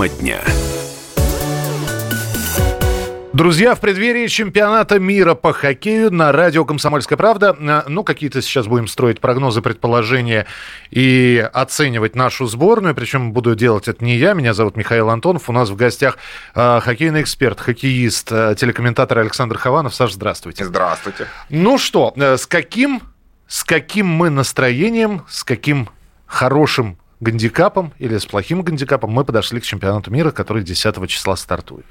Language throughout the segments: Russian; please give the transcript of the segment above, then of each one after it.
Тема дня. Друзья, в преддверии чемпионата мира по хоккею на радио «Комсомольская правда». э, Ну, какие-то сейчас будем строить прогнозы, предположения и оценивать нашу сборную. Причем буду делать это не я. Меня зовут Михаил Антонов. У нас в гостях э, хоккейный эксперт, хоккеист, э, телекомментатор Александр Хованов. Саш, здравствуйте. Здравствуйте. Ну что, э, с каким, с каким мы настроением, с каким хорошим гандикапом или с плохим гандикапом мы подошли к чемпионату мира, который 10 числа стартует?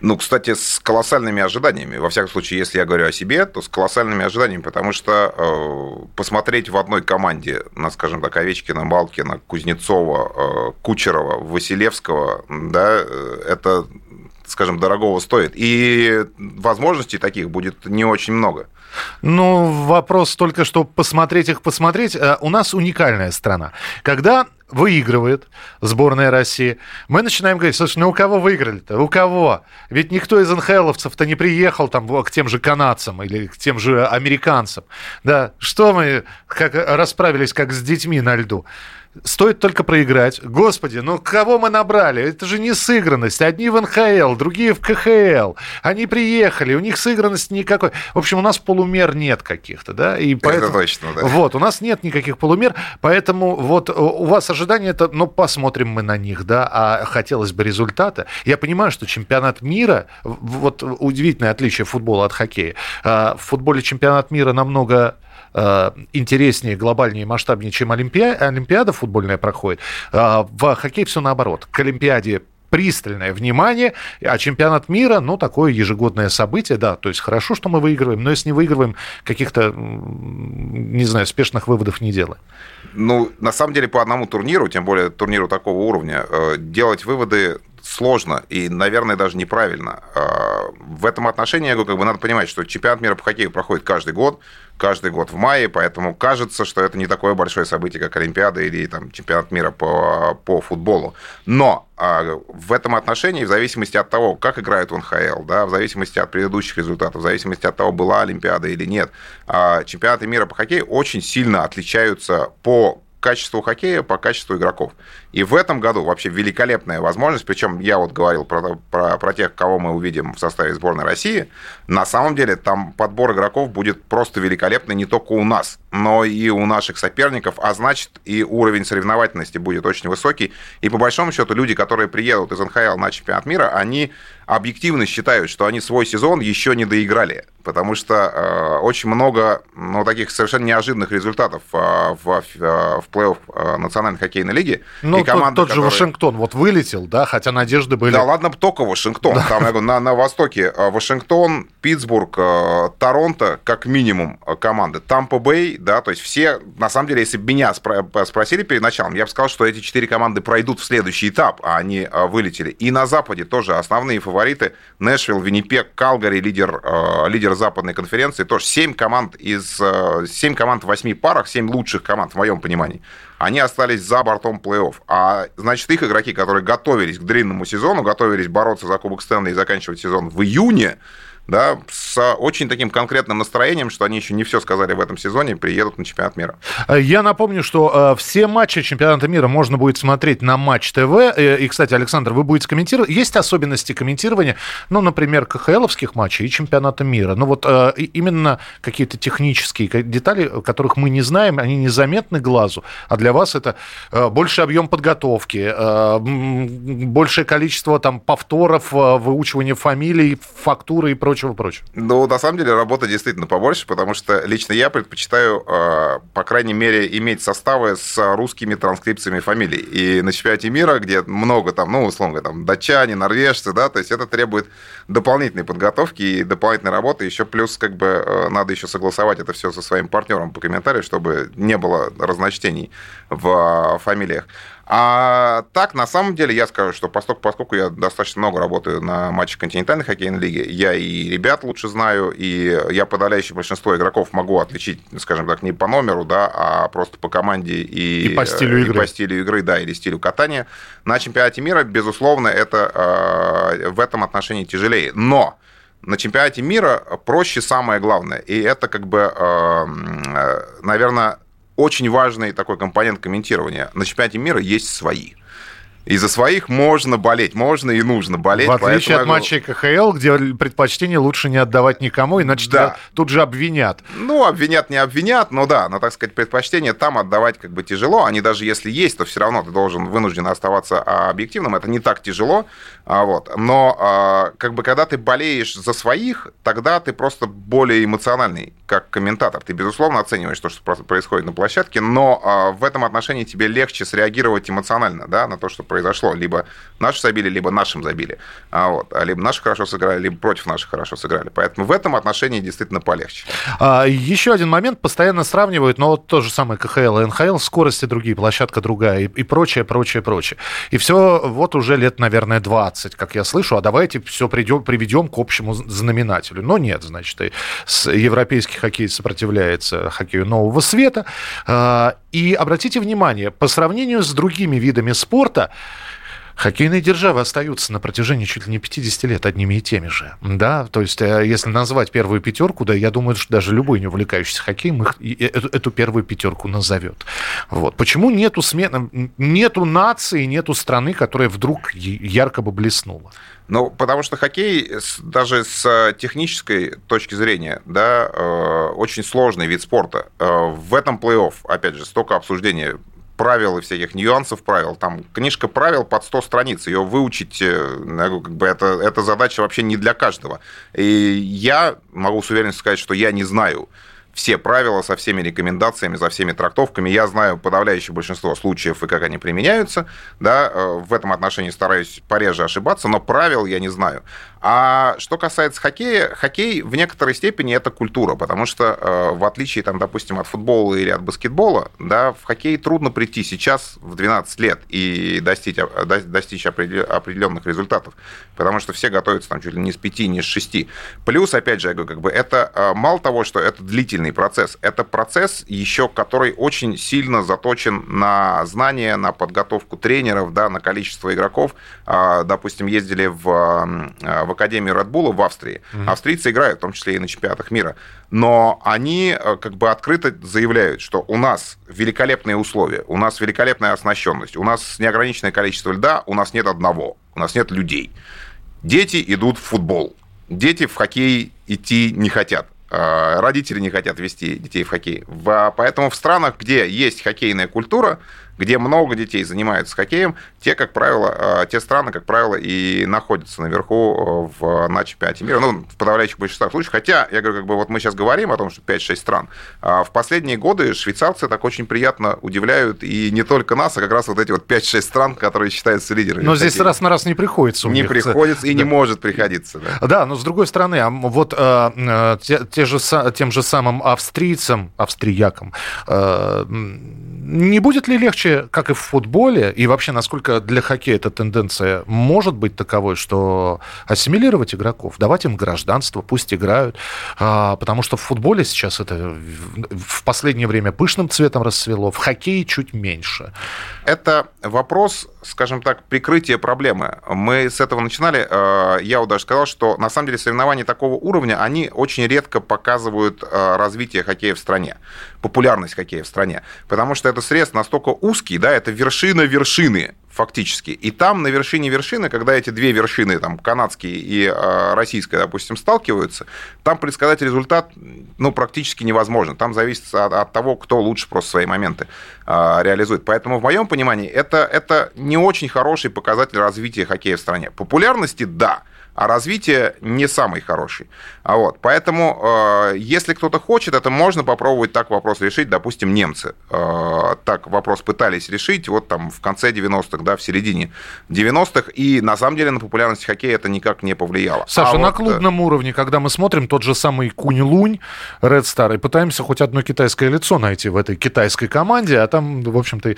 Ну, кстати, с колоссальными ожиданиями. Во всяком случае, если я говорю о себе, то с колоссальными ожиданиями, потому что э, посмотреть в одной команде на, скажем так, Овечкина, Малкина, Кузнецова, э, Кучерова, Василевского, да, э, это, скажем, дорогого стоит. И возможностей таких будет не очень много. Ну, вопрос только, что посмотреть их, посмотреть. Э, У нас уникальная страна. Когда выигрывает сборная России, мы начинаем говорить, слушай, ну у кого выиграли-то? У кого? Ведь никто из НХЛовцев-то не приехал там к тем же канадцам или к тем же американцам. Да, что мы как, расправились как с детьми на льду? Стоит только проиграть. Господи, ну кого мы набрали? Это же не сыгранность. Одни в НХЛ, другие в КХЛ. Они приехали, у них сыгранности никакой. В общем, у нас полумер нет каких-то, да? И поэтому... Это точно, да. Вот, у нас нет никаких полумер, поэтому вот у вас ожидания это, ну, посмотрим мы на них, да, а хотелось бы результата. Я понимаю, что чемпионат мира, вот удивительное отличие футбола от хоккея. А, В футболе чемпионат мира намного э, интереснее, глобальнее, масштабнее, чем Олимпиа- Олимпиада футбольная проходит. А В хоккее все наоборот. К Олимпиаде пристальное внимание, а чемпионат мира, ну, такое ежегодное событие, да, то есть хорошо, что мы выигрываем, но если не выигрываем, каких-то, не знаю, спешных выводов не делаем. Ну, на самом деле, по одному турниру, тем более турниру такого уровня, э, делать выводы сложно и, наверное, даже неправильно. В этом отношении, я говорю, как бы надо понимать, что чемпионат мира по хоккею проходит каждый год, каждый год в мае, поэтому кажется, что это не такое большое событие, как Олимпиада или там, чемпионат мира по, по футболу. Но а, в этом отношении, в зависимости от того, как играют НХЛ, да, в зависимости от предыдущих результатов, в зависимости от того, была Олимпиада или нет, а, чемпионаты мира по хоккею очень сильно отличаются по качеству хоккея, по качеству игроков. И в этом году вообще великолепная возможность, причем я вот говорил про, про, про тех, кого мы увидим в составе сборной России, на самом деле там подбор игроков будет просто великолепный не только у нас, но и у наших соперников, а значит и уровень соревновательности будет очень высокий. И по большому счету люди, которые приедут из НХЛ на чемпионат мира, они объективно считают, что они свой сезон еще не доиграли, потому что э, очень много ну, таких совершенно неожиданных результатов э, в, в, в плей-офф э, Национальной хоккейной лиги. Ну, тот, команды, тот же которые- Вашингтон вот вылетел, да, хотя надежды были. Да ладно, только Вашингтон. Там, я говорю, на, на востоке э, Вашингтон, Питтсбург, э, Торонто, как минимум, э, команды. Тампа Бэй, да, то есть все, на самом деле, если бы меня спро- спросили перед началом, я бы сказал, что эти четыре команды пройдут в следующий этап, а они вылетели. И на Западе тоже основные фавориты. Нэшвилл, Виннипек, Калгари, лидер, э, лидер западной конференции. Тоже семь команд из... э, Семь команд в восьми парах, семь лучших команд, в моем понимании. Они остались за бортом плей-офф. А значит, их игроки, которые готовились к длинному сезону, готовились бороться за Кубок Стэнли и заканчивать сезон в июне, да, с очень таким конкретным настроением, что они еще не все сказали в этом сезоне, приедут на чемпионат мира. Я напомню, что э, все матчи чемпионата мира можно будет смотреть на Матч ТВ. Э, И, кстати, Александр, вы будете комментировать. Есть особенности комментирования, ну, например, КХЛовских матчей и чемпионата мира. Ну, вот э, именно какие-то технические детали, которых мы не знаем, они незаметны глазу, а для вас это больше объем подготовки, большее количество там повторов, выучивания фамилий, фактуры и прочего, прочего. Ну, на самом деле, работа действительно побольше, потому что лично я предпочитаю, э, по крайней мере, иметь составы с русскими транскрипциями фамилий. И на чемпионате мира, где много там, ну, условно, говоря, там, датчане, норвежцы, да, то есть это требует дополнительной подготовки и дополнительной работы. Еще плюс, как бы, э, надо еще согласовать это все со своим партнером по комментарию, чтобы не было разночтений в э, фамилиях. А так, на самом деле, я скажу, что поскольку, поскольку я достаточно много работаю на матчах континентальной хоккейной лиги, я и ребят лучше знаю, и я подавляющее большинство игроков могу отличить, скажем так, не по номеру, да, а просто по команде и, И по стилю и игры. по стилю игры, да, или стилю катания. На чемпионате мира, безусловно, это э, в этом отношении тяжелее. Но на чемпионате мира проще самое главное. И это как бы, э, наверное, очень важный такой компонент комментирования. На чемпионате мира есть свои. И за своих можно болеть, можно и нужно болеть. В отличие от матчей КХЛ, где предпочтение лучше не отдавать никому, иначе да. тут же обвинят. Ну, обвинят, не обвинят, но да, но, так сказать, предпочтение там отдавать как бы тяжело. Они даже если есть, то все равно ты должен вынужден оставаться объективным. Это не так тяжело. А, вот. Но а, как бы когда ты болеешь за своих, тогда ты просто более эмоциональный как комментатор. Ты, безусловно, оцениваешь то, что происходит на площадке, но а, в этом отношении тебе легче среагировать эмоционально да, на то, что произошло. Либо наши забили, либо нашим забили. А вот. А либо наши хорошо сыграли, либо против наших хорошо сыграли. Поэтому в этом отношении действительно полегче. А, еще один момент. Постоянно сравнивают, но вот то же самое КХЛ и НХЛ, скорости другие, площадка другая и, и прочее, прочее, прочее. И все вот уже лет, наверное, 20, как я слышу, а давайте все придем, приведем к общему знаменателю. Но нет, значит, и европейский хоккей сопротивляется хоккею нового света. А, и обратите внимание, по сравнению с другими видами спорта, Хоккейные державы остаются на протяжении чуть ли не 50 лет одними и теми же. Да, то есть, э, если назвать первую пятерку, да, я думаю, что даже любой не увлекающийся хоккеем их, эту, эту первую пятерку назовет. Вот. Почему нету смены, нету нации, нету страны, которая вдруг ярко бы блеснула? Ну, потому что хоккей даже с технической точки зрения, да, э, очень сложный вид спорта. Э, в этом плей-офф, опять же, столько обсуждения правил и всяких нюансов правил. Там книжка правил под 100 страниц. Ее выучить, э, как бы это, это задача вообще не для каждого. И я могу с уверенностью сказать, что я не знаю все правила со всеми рекомендациями, за всеми трактовками. Я знаю подавляющее большинство случаев и как они применяются. Да, э, в этом отношении стараюсь пореже ошибаться, но правил я не знаю. А что касается хоккея, хоккей в некоторой степени это культура, потому что э, в отличие, там, допустим, от футбола или от баскетбола, да, в хоккей трудно прийти сейчас в 12 лет и достичь, достичь определенных результатов, потому что все готовятся там чуть ли не с 5, не с 6. Плюс, опять же, я говорю, как бы это э, мало того, что это длительный процесс, это процесс еще, который очень сильно заточен на знания, на подготовку тренеров, да, на количество игроков. А, допустим, ездили в, в Академию Bull в Австрии. Mm-hmm. Австрийцы играют, в том числе и на чемпионатах мира. Но они э, как бы открыто заявляют, что у нас великолепные условия, у нас великолепная оснащенность, у нас неограниченное количество льда, у нас нет одного, у нас нет людей. Дети идут в футбол. Дети в хоккей идти не хотят э, родители не хотят вести детей в хоккей. Поэтому в странах, где есть хоккейная культура, где много детей занимаются хоккеем, те, как правило, э, те страны, как правило, и находятся наверху э, в, на чемпионате мира, ну, в подавляющих большинстве случаев. Хотя, я говорю, как бы вот мы сейчас говорим о том, что 5-6 стран. А в последние годы швейцарцы так очень приятно удивляют и не только нас, а как раз вот эти вот 5-6 стран, которые считаются лидерами. Но здесь раз на раз не приходится. Не них. приходится и да. не может приходиться. Да. да, но с другой стороны, а вот э, те, те же, тем же самым австрийцам, австриякам, э, не будет ли легче, как и в футболе, и вообще, насколько для хоккея эта тенденция может быть таковой, что ассимилировать игроков, давать им гражданство, пусть играют, а, потому что в футболе сейчас это в последнее время пышным цветом расцвело, в хоккее чуть меньше. Это вопрос, скажем так, прикрытия проблемы. Мы с этого начинали. Э, я вот даже сказал, что на самом деле соревнования такого уровня, они очень редко показывают э, развитие хоккея в стране, популярность хоккея в стране. Потому что это срез настолько узкий, да, это вершина вершины фактически. И там на вершине вершины, когда эти две вершины, там, канадские и э, российская, допустим, сталкиваются, там предсказать результат ну, практически невозможно. Там зависит от, от того, кто лучше просто свои моменты э, реализует. Поэтому, в моем понимании, это, это не очень хороший показатель развития хоккея в стране. Популярности – да – а развитие не самый хороший. А вот, поэтому, э, если кто-то хочет, это можно попробовать так вопрос решить. Допустим, немцы э, так вопрос пытались решить вот там в конце 90-х, да, в середине 90-х, и на самом деле на популярность хоккея это никак не повлияло. Саша, а на вот... клубном уровне, когда мы смотрим тот же самый Кунь-Лунь, Red Star, и пытаемся хоть одно китайское лицо найти в этой китайской команде, а там, в общем-то,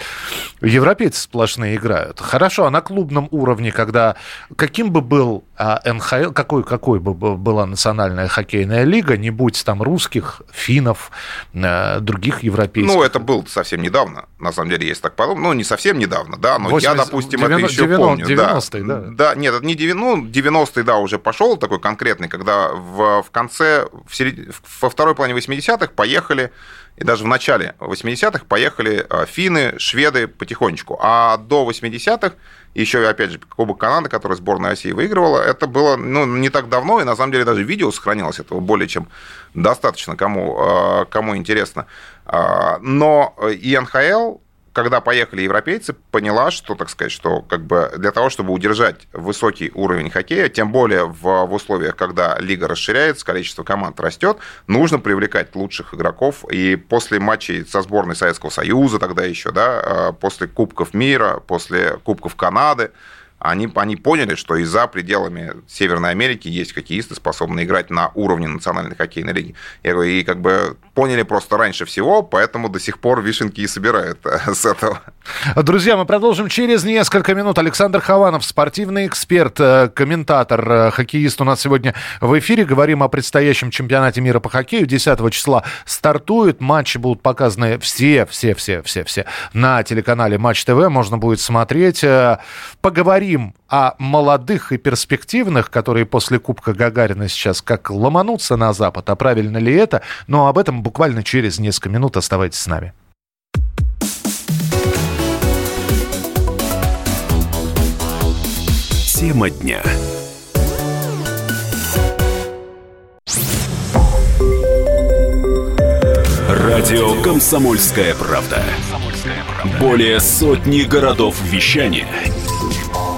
европейцы сплошные играют. Хорошо, а на клубном уровне, когда каким бы был а, НХЛ, какой, какой бы была национальная хоккейная лига, не будь там русских, финнов, э, других европейских. Ну, это был совсем недавно, на самом деле, есть так подумать. Ну, не совсем недавно, да, но 80, я, допустим, 90, это еще 90, помню. 90 да. да. Да, нет, это не 90, ну, 90-й, да, уже пошел такой конкретный, когда в, в конце, в серед... во второй половине 80-х поехали и даже в начале 80-х поехали э, финны, шведы потихонечку. А до 80-х еще, опять же, Кубок Канады, который сборная России выигрывала, это было ну, не так давно, и на самом деле даже видео сохранилось этого более чем достаточно, кому, а, кому интересно. А, но и НХЛ когда поехали европейцы, поняла, что, так сказать, что как бы для того, чтобы удержать высокий уровень хоккея, тем более в, в условиях, когда лига расширяется, количество команд растет, нужно привлекать лучших игроков. И после матчей со сборной Советского Союза тогда еще, да, а, после Кубков мира, после Кубков Канады, они, они поняли, что и за пределами Северной Америки есть хоккеисты, способные играть на уровне национальной хоккейной лиги. И как бы поняли просто раньше всего, поэтому до сих пор вишенки и собирают э, с этого. Друзья, мы продолжим через несколько минут. Александр Хованов, спортивный эксперт, э, комментатор, э, хоккеист у нас сегодня в эфире. Говорим о предстоящем чемпионате мира по хоккею. 10 числа стартует. Матчи будут показаны все, все, все, все, все на телеканале Матч ТВ. Можно будет смотреть. Поговорим о молодых и перспективных, которые после Кубка Гагарина сейчас как ломанутся на Запад. А правильно ли это? Но об этом буквально через несколько минут. Оставайтесь с нами. Тема дня. Радио «Комсомольская правда». Более сотни городов вещания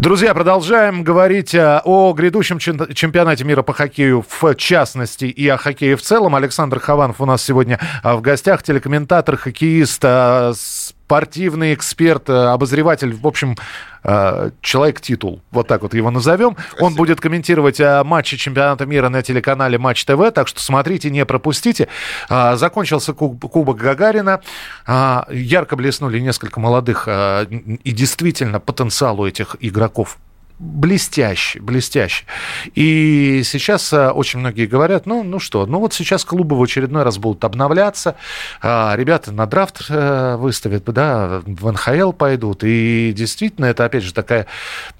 Друзья, продолжаем говорить э, о грядущем чемпионате мира по хоккею в частности и о хоккее в целом. Александр Хованов у нас сегодня э, в гостях, телекомментатор, хоккеист, э, спортивный эксперт, обозреватель, в общем, человек-титул, вот так вот его назовем. Спасибо. Он будет комментировать матчи чемпионата мира на телеканале Матч ТВ, так что смотрите, не пропустите. Закончился Кубок Гагарина, ярко блеснули несколько молодых и действительно потенциал у этих игроков блестящий, блестящий. И сейчас а, очень многие говорят, ну, ну что, ну вот сейчас клубы в очередной раз будут обновляться, а, ребята на драфт а, выставят, да, в НХЛ пойдут. И действительно, это, опять же, такая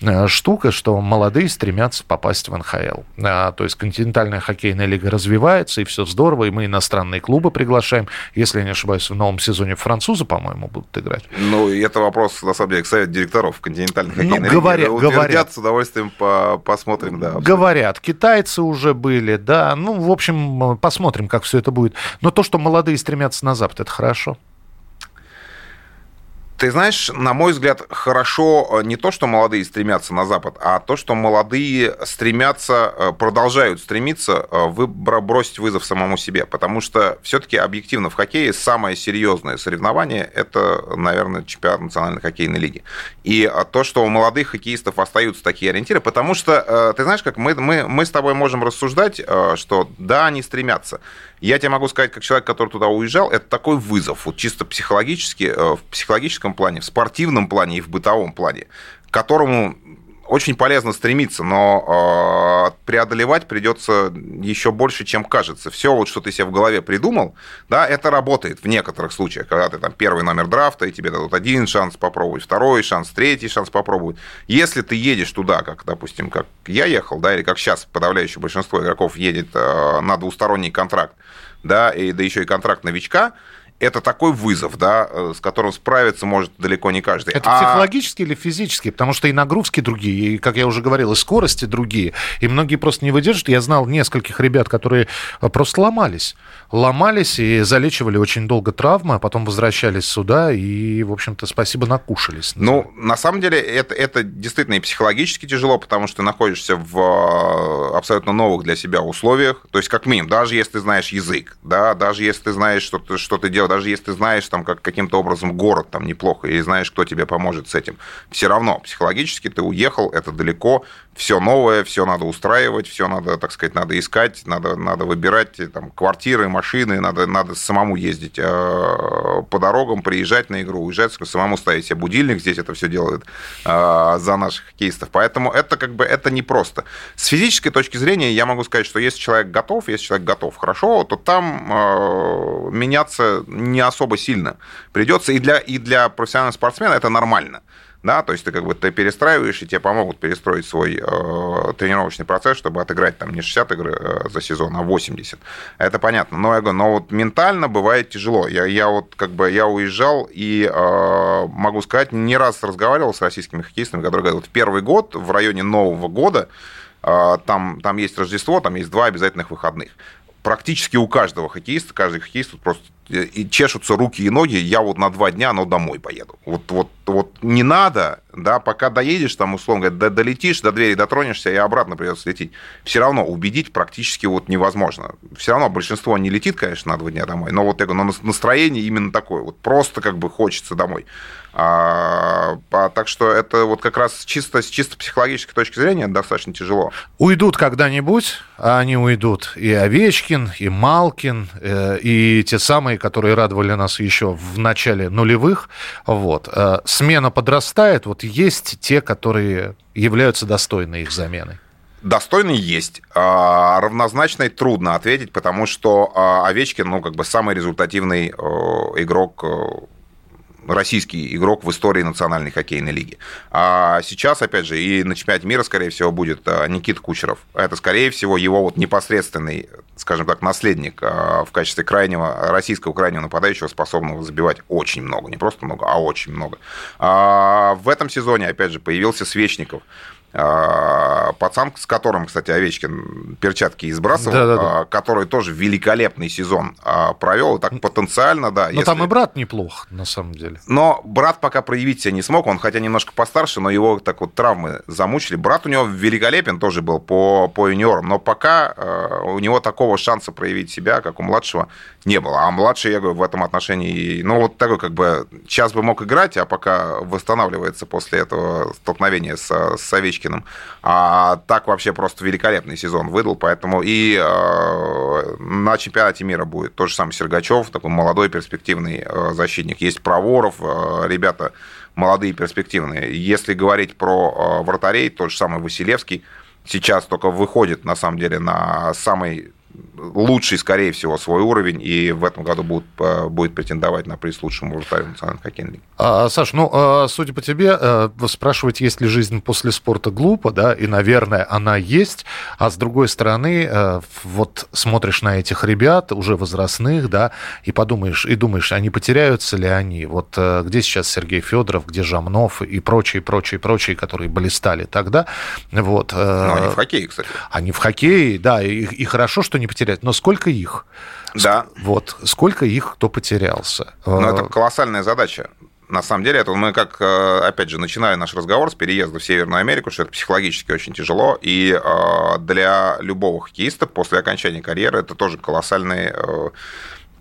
а, штука, что молодые стремятся попасть в НХЛ. А, то есть континентальная хоккейная лига развивается, и все здорово, и мы иностранные клубы приглашаем. Если я не ошибаюсь, в новом сезоне французы, по-моему, будут играть. Ну, и это вопрос, на самом деле, к совету директоров континентальной ну, хоккейной ну, говоря, лиги. Говорят, с удовольствием по посмотрим, да. Говорят, китайцы уже были, да. Ну, в общем, посмотрим, как все это будет. Но то, что молодые стремятся на Запад, это хорошо. Ты знаешь, на мой взгляд, хорошо э, не то, что молодые стремятся на Запад, а то, что молодые стремятся, э, продолжают стремиться э, бросить вызов самому себе. Потому что все-таки объективно в хоккее самое серьезное соревнование – это, наверное, чемпионат национальной хоккейной лиги. И то, что у молодых хоккеистов остаются такие ориентиры, потому что, ты знаешь, как мы, мы, мы с тобой можем рассуждать, что да, они стремятся. Я тебе могу сказать, как человек, который туда уезжал, это такой вызов, вот чисто психологически, в психологическом плане, в спортивном плане и в бытовом плане, к которому очень полезно стремиться, но э, преодолевать придется еще больше, чем кажется. Все, вот, что ты себе в голове придумал, да, это работает в некоторых случаях, когда ты там первый номер драфта, и тебе дадут один шанс попробовать, второй шанс, третий шанс попробовать. Если ты едешь туда, как, допустим, как я ехал, да, или как сейчас подавляющее большинство игроков едет э, на двусторонний контракт, да, и да еще и контракт новичка, это такой вызов, да, э, с которым справиться может далеко не каждый. Это а... психологический или физический? Потому что и нагрузки другие, и, как я уже говорил, и скорости другие. И многие просто не выдержат. Я знал нескольких ребят, которые э, просто ломались. Ломались и залечивали очень долго травмы, а потом возвращались сюда и, в общем-то, спасибо, накушались. Ну, на самом деле, это, это действительно и психологически тяжело, потому что ты находишься в э, абсолютно новых для себя условиях. То есть, как минимум, даже если ты знаешь язык, да, даже если ты знаешь, что ты, что ты делаешь даже если ты знаешь там как, каким-то образом город там неплохо, или знаешь, кто тебе поможет с этим, все равно психологически ты уехал, это далеко, все новое, все надо устраивать, все надо, так сказать, надо искать, надо, надо выбирать там, квартиры, машины, надо, надо самому ездить э, по дорогам, приезжать на игру, уезжать, самому ставить себе будильник, здесь это все делают э, за наших хоккеистов. Поэтому это как бы это непросто. С физической точки зрения я могу сказать, что если человек готов, если человек готов хорошо, то там э, меняться не особо сильно придется. И для, и для профессионального спортсмена это нормально да, то есть ты как бы ты перестраиваешь, и тебе помогут перестроить свой э, тренировочный процесс, чтобы отыграть там не 60 игр э, за сезон, а 80. Это понятно. Но я говорю, но вот ментально бывает тяжело. Я, я вот как бы я уезжал и э, могу сказать, не раз разговаривал с российскими хоккеистами, которые говорят, вот первый год в районе Нового года э, там, там есть Рождество, там есть два обязательных выходных практически у каждого хоккеиста, каждый хоккеист просто и чешутся руки и ноги, я вот на два дня, но домой поеду. Вот, вот, вот не надо, да, пока доедешь, там, условно говоря, долетишь, до двери дотронешься, и обратно придется лететь. Все равно убедить практически вот невозможно. Все равно большинство не летит, конечно, на два дня домой, но вот я говорю, но настроение именно такое, вот просто как бы хочется домой. А, а, так что это вот как раз чисто, с чисто психологической точки зрения достаточно тяжело. Уйдут когда-нибудь, а они уйдут. И Овечкин, и Малкин, э, и те самые, которые радовали нас еще в начале нулевых. Вот. Э, смена подрастает. Вот есть те, которые являются достойны их замены. Достойный есть. А, равнозначный трудно ответить, потому что а, Овечкин, ну, как бы самый результативный э, игрок российский игрок в истории Национальной хоккейной лиги. А сейчас, опять же, и на чемпионате мира, скорее всего, будет а, Никит Кучеров. Это, скорее всего, его вот непосредственный, скажем так, наследник а, в качестве крайнего, российского крайнего нападающего, способного забивать очень много. Не просто много, а очень много. А в этом сезоне, опять же, появился Свечников. А, пацан, с которым, кстати, Овечкин перчатки избрасывал, да, да, да. который тоже великолепный сезон а, провел, и так потенциально, да. Но если... там и брат неплох, на самом деле. Но брат пока проявить себя не смог, он хотя немножко постарше, но его так вот травмы замучили. Брат у него великолепен тоже был по, по юниорам, но пока а, у него такого шанса проявить себя, как у младшего, не было. А младший, я говорю, в этом отношении, ну, вот такой как бы, сейчас бы мог играть, а пока восстанавливается после этого столкновения с, с Овечкиным. А так вообще просто великолепный сезон выдал, поэтому и э, на чемпионате мира будет тот же самый Сергачев, такой молодой перспективный э, защитник. Есть Проворов, э, ребята молодые перспективные. Если говорить про э, вратарей, тот же самый Василевский, сейчас только выходит, на самом деле, на самый лучший, скорее всего, свой уровень, и в этом году будет, э, будет претендовать на приз лучшему вратарю национальной хоккейной лиги. А, Саш, ну, а, судя по тебе, э, спрашивать, есть ли жизнь после спорта, глупо, да, и, наверное, она есть, а с другой стороны, э, вот смотришь на этих ребят, уже возрастных, да, и подумаешь, и думаешь, они потеряются ли они, вот где сейчас Сергей Федоров, где Жамнов и прочие, прочие, прочие, которые блистали тогда, вот. Ну, они в хоккее, кстати. Они в хоккее, да, и, и хорошо, что не потерять. Но сколько их? Да. Вот, сколько их кто потерялся? Ну, это колоссальная задача. На самом деле, это мы как, э, опять же, начинали наш разговор с переезда в Северную Америку, что это психологически очень тяжело, и э, для любого хоккеиста после окончания карьеры это тоже колоссальный э,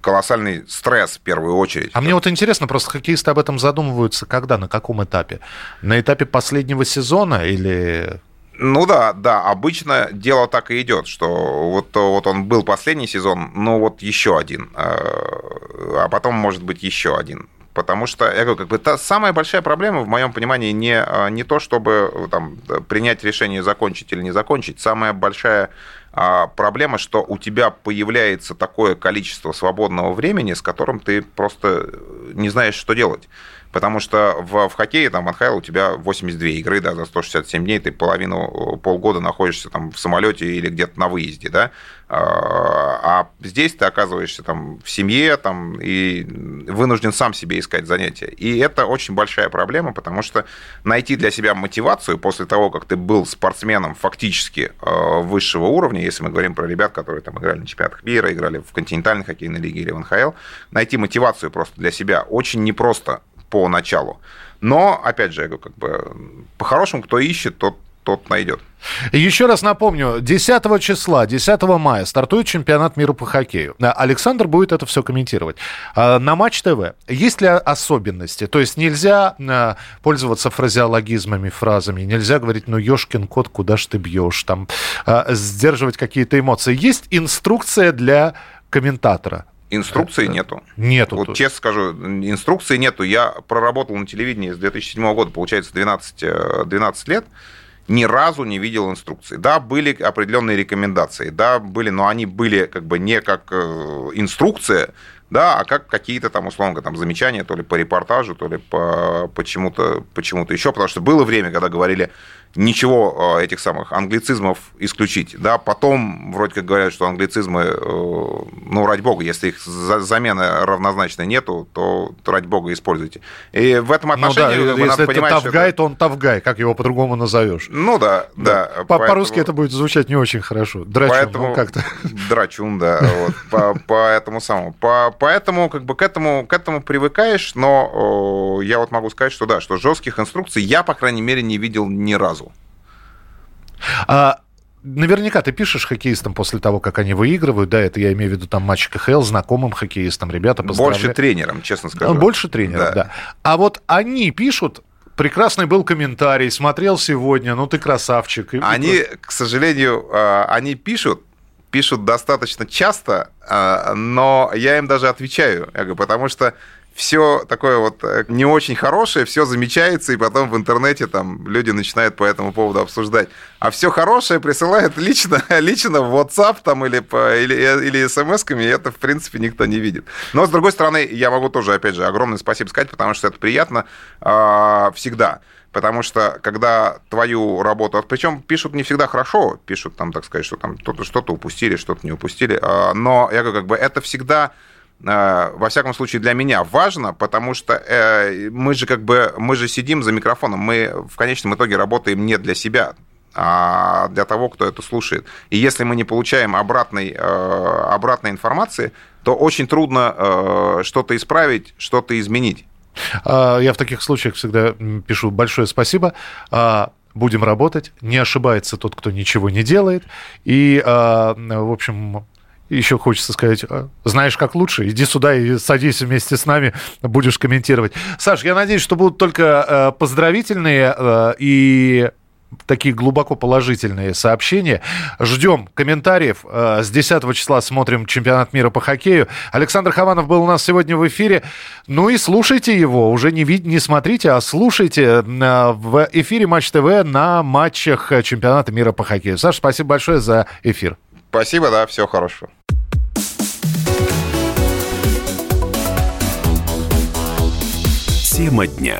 колоссальный стресс в первую очередь. А мне вот интересно, просто хоккеисты об этом задумываются когда, на каком этапе? На этапе последнего сезона или ну да, да, обычно дело так и идет, что вот, вот он был последний сезон, ну вот еще один, э, а потом может быть еще один. Потому что, я говорю, как бы та самая большая проблема, в моем понимании, не, э, не то, чтобы там, принять решение закончить или не закончить. Самая большая а, проблема, что у тебя появляется такое количество свободного времени, с которым ты просто не знаешь, что делать. Потому что в, в хоккее, там, НХЛ у тебя 82 игры, да, за 167 дней, ты половину, полгода находишься там в самолете или где-то на выезде, да, а, а здесь ты оказываешься там в семье, там, и вынужден сам себе искать занятия. И это очень большая проблема, потому что найти для себя мотивацию после того, как ты был спортсменом фактически э, высшего уровня, если мы говорим про ребят, которые там играли на чемпионатах мира, играли в континентальной хоккейной лиге или в НХЛ, найти мотивацию просто для себя очень непросто по началу. Но, опять же, я говорю, как бы, по-хорошему, кто ищет, тот тот найдет. Еще раз напомню, 10 числа, 10 мая стартует чемпионат мира по хоккею. Александр будет это все комментировать. А, на Матч ТВ есть ли особенности? То есть нельзя а, пользоваться фразеологизмами, фразами, нельзя говорить, ну, ешкин кот, куда ж ты бьешь, там, сдерживать какие-то эмоции. Есть инструкция для комментатора. Инструкции это... нету. Нету. Вот тут. честно скажу, инструкции нету. Я проработал на телевидении с 2007 года, получается, 12, 12 э, лет ни разу не видел инструкции. Да, были определенные рекомендации, да, были, но они были как бы не как э, инструкция, да, а как какие-то там, условно, там, замечания, то ли по репортажу, то ли по почему-то почему еще, потому что было время, когда говорили, ничего э, этих самых англицизмов исключить. Да, потом вроде как говорят, что англицизмы, э, ну, ради бога, если их замены равнозначной нету, то, ради бога используйте. И в этом отношении ну, да, если это тавгай, это... то он тавгай, как его по-другому назовешь. Ну да, да. да. По- По-русски это будет звучать не очень хорошо. Драчун, поэтому... ну как-то. Драчун, да. Вот, по, по этому самому. По, поэтому как бы к этому, к этому привыкаешь, но я вот могу сказать, что да, что жестких инструкций я, по крайней мере, не видел ни разу сразу. А, наверняка ты пишешь хоккеистам после того, как они выигрывают, да, это я имею в виду там матч КХЛ, знакомым хоккеистам, ребята, Больше тренерам, честно скажу. Больше тренерам, да. да. А вот они пишут, прекрасный был комментарий, смотрел сегодня, ну ты красавчик. Они, к сожалению, а, они пишут, пишут достаточно часто, а, но я им даже отвечаю, потому что все такое вот э, не очень хорошее, все замечается, и потом в интернете там люди начинают по этому поводу обсуждать. А все хорошее присылают лично, лично в WhatsApp там или, по, или, э, или смс-ками, и это, в принципе, никто не видит. Но, с другой стороны, я могу тоже, опять же, огромное спасибо сказать, потому что это приятно э, всегда. Потому что когда твою работу, причем пишут не всегда хорошо, пишут там, так сказать, что там что-то упустили, что-то не упустили, а, но я как бы это всегда во всяком случае для меня важно, потому что э, мы же как бы мы же сидим за микрофоном, мы в конечном итоге работаем не для себя, а для того, кто это слушает. И если мы не получаем обратной, э, обратной информации, то очень трудно что-то исправить, что-то изменить. А, я в таких случаях всегда пишу большое спасибо а, будем работать, не ошибается тот, кто ничего не делает. И, а, в общем, еще хочется сказать, «А, знаешь, как лучше, иди сюда и садись вместе с нами, будешь комментировать. Саш, я надеюсь, что будут только э, поздравительные э, и такие глубоко положительные сообщения. Ждем комментариев. Э, с 10 числа смотрим чемпионат мира по хоккею. Александр Хованов был у нас сегодня в эфире. Ну и слушайте его. Уже не, вид- не смотрите, а слушайте в эфире Матч ТВ на матчах чемпионата мира по хоккею. Саша, спасибо большое за эфир. Спасибо, да, всего хорошего. Тема дня.